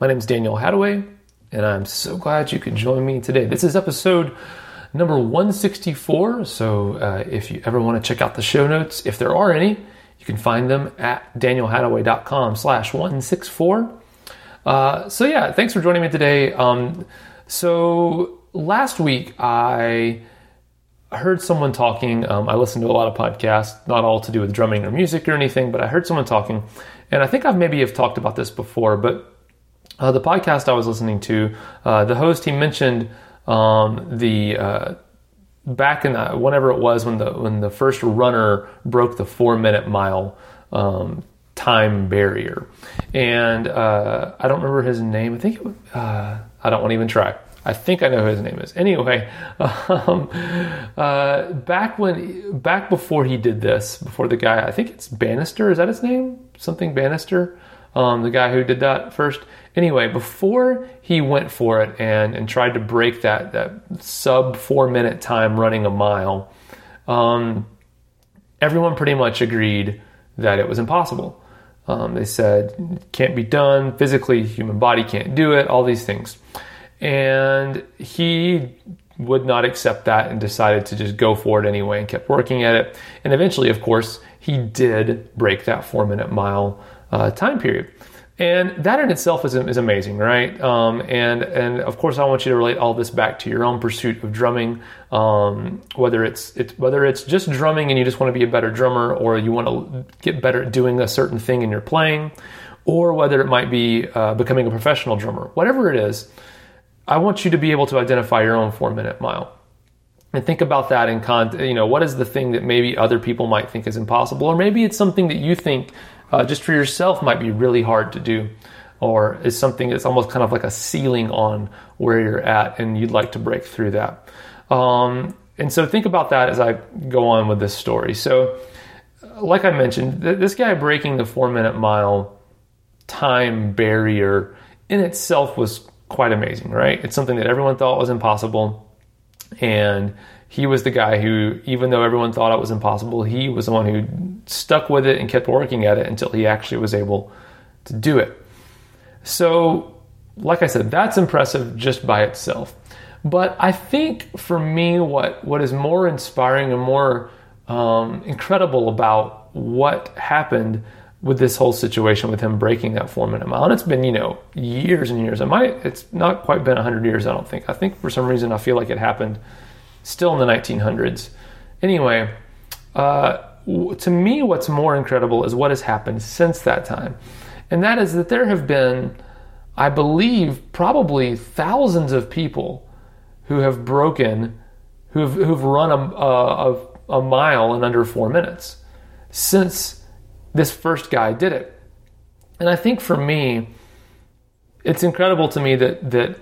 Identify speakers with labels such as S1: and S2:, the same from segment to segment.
S1: My name is Daniel Hadaway, and I'm so glad you could join me today. This is episode number 164. So, uh, if you ever want to check out the show notes, if there are any, you can find them at danielhadaway.com slash 164. Uh, so, yeah, thanks for joining me today. Um, so, last week I heard someone talking. Um, I listen to a lot of podcasts, not all to do with drumming or music or anything, but I heard someone talking, and I think I've maybe have talked about this before. But uh, the podcast I was listening to, uh, the host he mentioned um, the uh, back in the, whenever it was when the when the first runner broke the four minute mile. Um, time barrier and uh, i don't remember his name i think it, uh, i don't want to even try I think I know who his name is. Anyway, um, uh, back when, back before he did this, before the guy, I think it's Bannister. Is that his name? Something Bannister. Um, the guy who did that first. Anyway, before he went for it and and tried to break that that sub four minute time running a mile, um, everyone pretty much agreed that it was impossible. Um, they said can't be done physically, human body can't do it. All these things. And he would not accept that and decided to just go for it anyway and kept working at it. And eventually, of course, he did break that four minute mile uh, time period. And that in itself is, is amazing, right? Um, and and of course, I want you to relate all this back to your own pursuit of drumming. Um, whether it's, it's whether it's just drumming and you just want to be a better drummer, or you want to get better at doing a certain thing in your playing, or whether it might be uh, becoming a professional drummer. Whatever it is, I want you to be able to identify your own four minute mile and think about that in con you know what is the thing that maybe other people might think is impossible or maybe it's something that you think uh, just for yourself might be really hard to do or is something that's almost kind of like a ceiling on where you're at and you'd like to break through that um, and so think about that as i go on with this story so like i mentioned th- this guy breaking the four minute mile time barrier in itself was quite amazing, right? It's something that everyone thought was impossible. And he was the guy who, even though everyone thought it was impossible, he was the one who stuck with it and kept working at it until he actually was able to do it. So, like I said, that's impressive just by itself. But I think for me, what, what is more inspiring and more um, incredible about what happened with this whole situation with him breaking that four minute mile. And it's been, you know, years and years. It might, it's not quite been 100 years, I don't think. I think for some reason I feel like it happened still in the 1900s. Anyway, uh, to me, what's more incredible is what has happened since that time. And that is that there have been, I believe, probably thousands of people who have broken, who've, who've run a, a, a mile in under four minutes since this first guy did it. And I think for me, it's incredible to me that that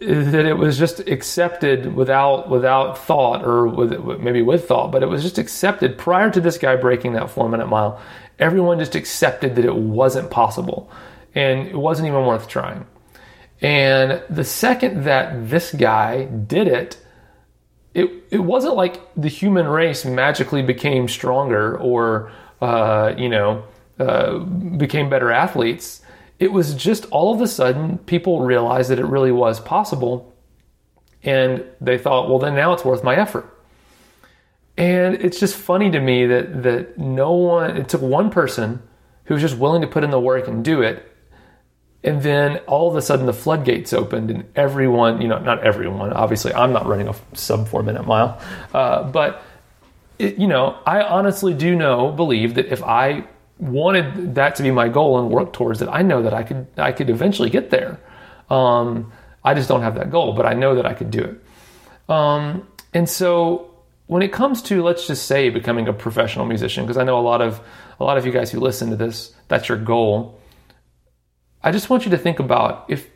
S1: that it was just accepted without without thought or with maybe with thought, but it was just accepted prior to this guy breaking that four minute mile. Everyone just accepted that it wasn't possible, and it wasn't even worth trying. And the second that this guy did it, it it wasn't like the human race magically became stronger or uh, you know, uh, became better athletes. It was just all of a sudden people realized that it really was possible, and they thought, well, then now it's worth my effort. And it's just funny to me that that no one it took one person who was just willing to put in the work and do it. And then all of a sudden the floodgates opened and everyone, you know, not everyone, obviously I'm not running a sub four minute mile, uh, but it, you know, I honestly do know, believe that if I wanted that to be my goal and work towards it, I know that I could, I could eventually get there. Um, I just don't have that goal, but I know that I could do it. Um, and so when it comes to let's just say becoming a professional musician because i know a lot of a lot of you guys who listen to this that's your goal i just want you to think about if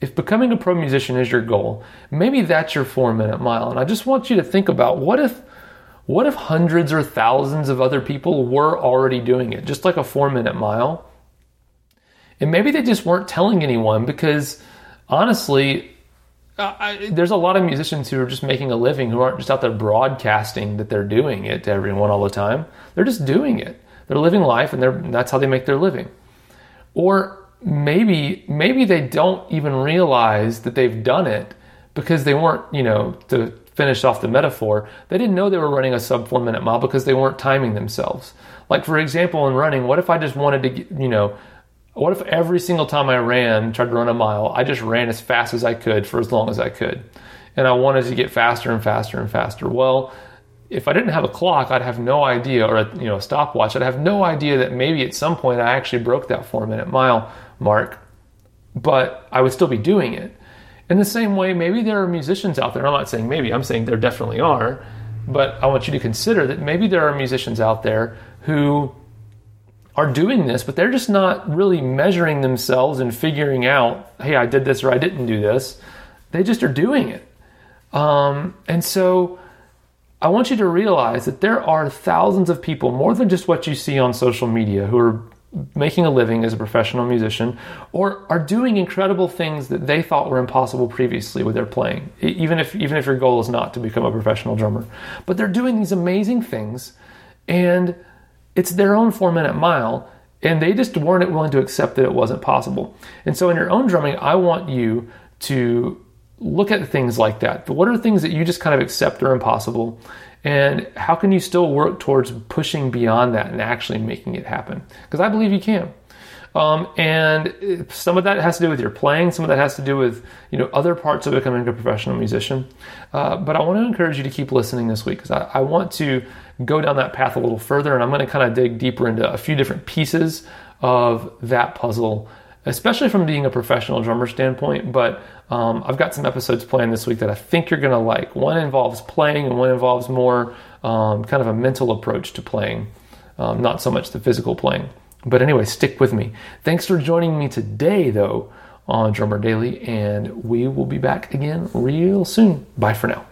S1: if becoming a pro musician is your goal maybe that's your 4 minute mile and i just want you to think about what if what if hundreds or thousands of other people were already doing it just like a 4 minute mile and maybe they just weren't telling anyone because honestly uh, I, there's a lot of musicians who are just making a living who aren't just out there broadcasting that they're doing it to everyone all the time. They're just doing it. They're living life, and they're, that's how they make their living. Or maybe maybe they don't even realize that they've done it because they weren't, you know, to finish off the metaphor, they didn't know they were running a sub four minute mile because they weren't timing themselves. Like for example, in running, what if I just wanted to, you know, what if every single time I ran, tried to run a mile, I just ran as fast as I could for as long as I could? And I wanted to get faster and faster and faster. Well, if I didn't have a clock, I'd have no idea, or a, you know, a stopwatch, I'd have no idea that maybe at some point I actually broke that four minute mile mark, but I would still be doing it. In the same way, maybe there are musicians out there, I'm not saying maybe, I'm saying there definitely are, but I want you to consider that maybe there are musicians out there who are doing this, but they're just not really measuring themselves and figuring out, hey, I did this or I didn't do this. They just are doing it. Um, and so I want you to realize that there are thousands of people, more than just what you see on social media, who are making a living as a professional musician or are doing incredible things that they thought were impossible previously with their playing even if even if your goal is not to become a professional drummer but they're doing these amazing things and it's their own four minute mile, and they just weren't willing to accept that it wasn't possible. And so, in your own drumming, I want you to look at things like that. What are things that you just kind of accept are impossible? And how can you still work towards pushing beyond that and actually making it happen? Because I believe you can. Um, and some of that has to do with your playing, some of that has to do with you know other parts of becoming a professional musician. Uh, but I want to encourage you to keep listening this week because I, I, want to go down that path a little further, and I'm going to kind of dig deeper into a few different pieces of that puzzle, especially from being a professional drummer standpoint. But um, I've got some episodes planned this week that I think you're going to like. One involves playing, and one involves more um, kind of a mental approach to playing, um, not so much the physical playing. But anyway, stick with me. Thanks for joining me today, though, on Drummer Daily, and we will be back again real soon. Bye for now.